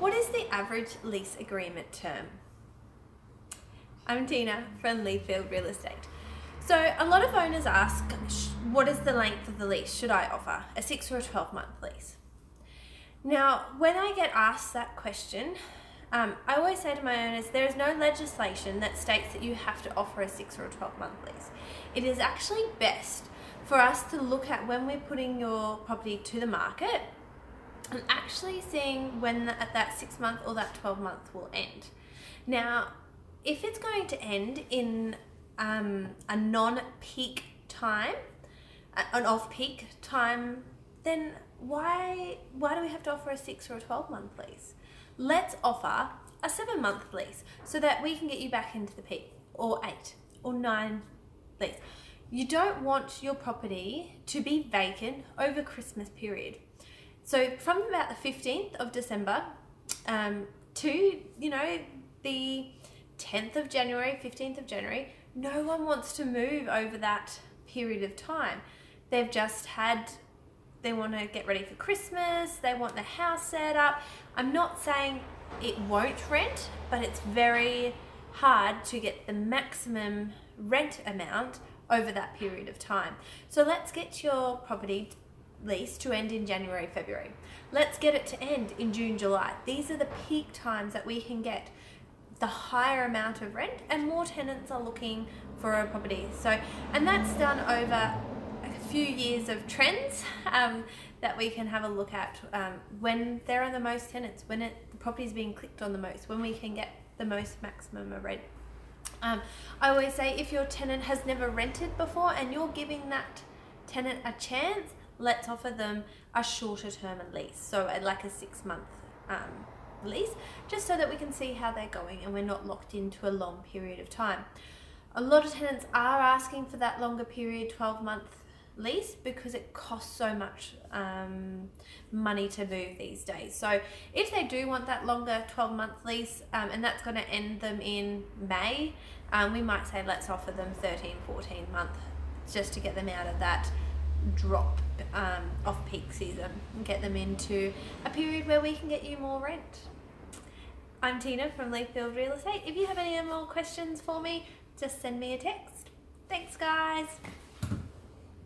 What is the average lease agreement term? I'm Tina from Leafield Real Estate. So, a lot of owners ask, what is the length of the lease should I offer? A six or a 12 month lease? Now, when I get asked that question, um, I always say to my owners, there is no legislation that states that you have to offer a six or a 12 month lease. It is actually best for us to look at when we're putting your property to the market and actually seeing when that, that six month or that 12 month will end. Now, if it's going to end in um, a non peak time, an off peak time, then why why do we have to offer a six or a 12 month lease? Let's offer a seven month lease so that we can get you back into the peak, or eight or nine lease. You don't want your property to be vacant over Christmas period. So from about the 15th of December um, to, you know, the 10th of January, 15th of January, no one wants to move over that period of time. They've just had, they want to get ready for Christmas, they want the house set up. I'm not saying it won't rent, but it's very hard to get the maximum rent amount over that period of time. So let's get your property lease to end in January, February. Let's get it to end in June, July. These are the peak times that we can get the higher amount of rent and more tenants are looking for a property. So, and that's done over a few years of trends um, that we can have a look at um, when there are the most tenants, when it, the property is being clicked on the most, when we can get the most maximum of rent. Um, I always say if your tenant has never rented before and you're giving that tenant a chance, let's offer them a shorter term at least. So, like a six month um, lease, just so that we can see how they're going and we're not locked into a long period of time. A lot of tenants are asking for that longer period, 12 month lease, because it costs so much um, money to move these days. So, if they do want that longer 12 month lease um, and that's going to end them in May, um, we might say let's offer them 13, 14 months just to get them out of that drop um, off peak season and get them into a period where we can get you more rent. I'm Tina from Leafield Real Estate. If you have any more questions for me, just send me a text. Thanks, guys.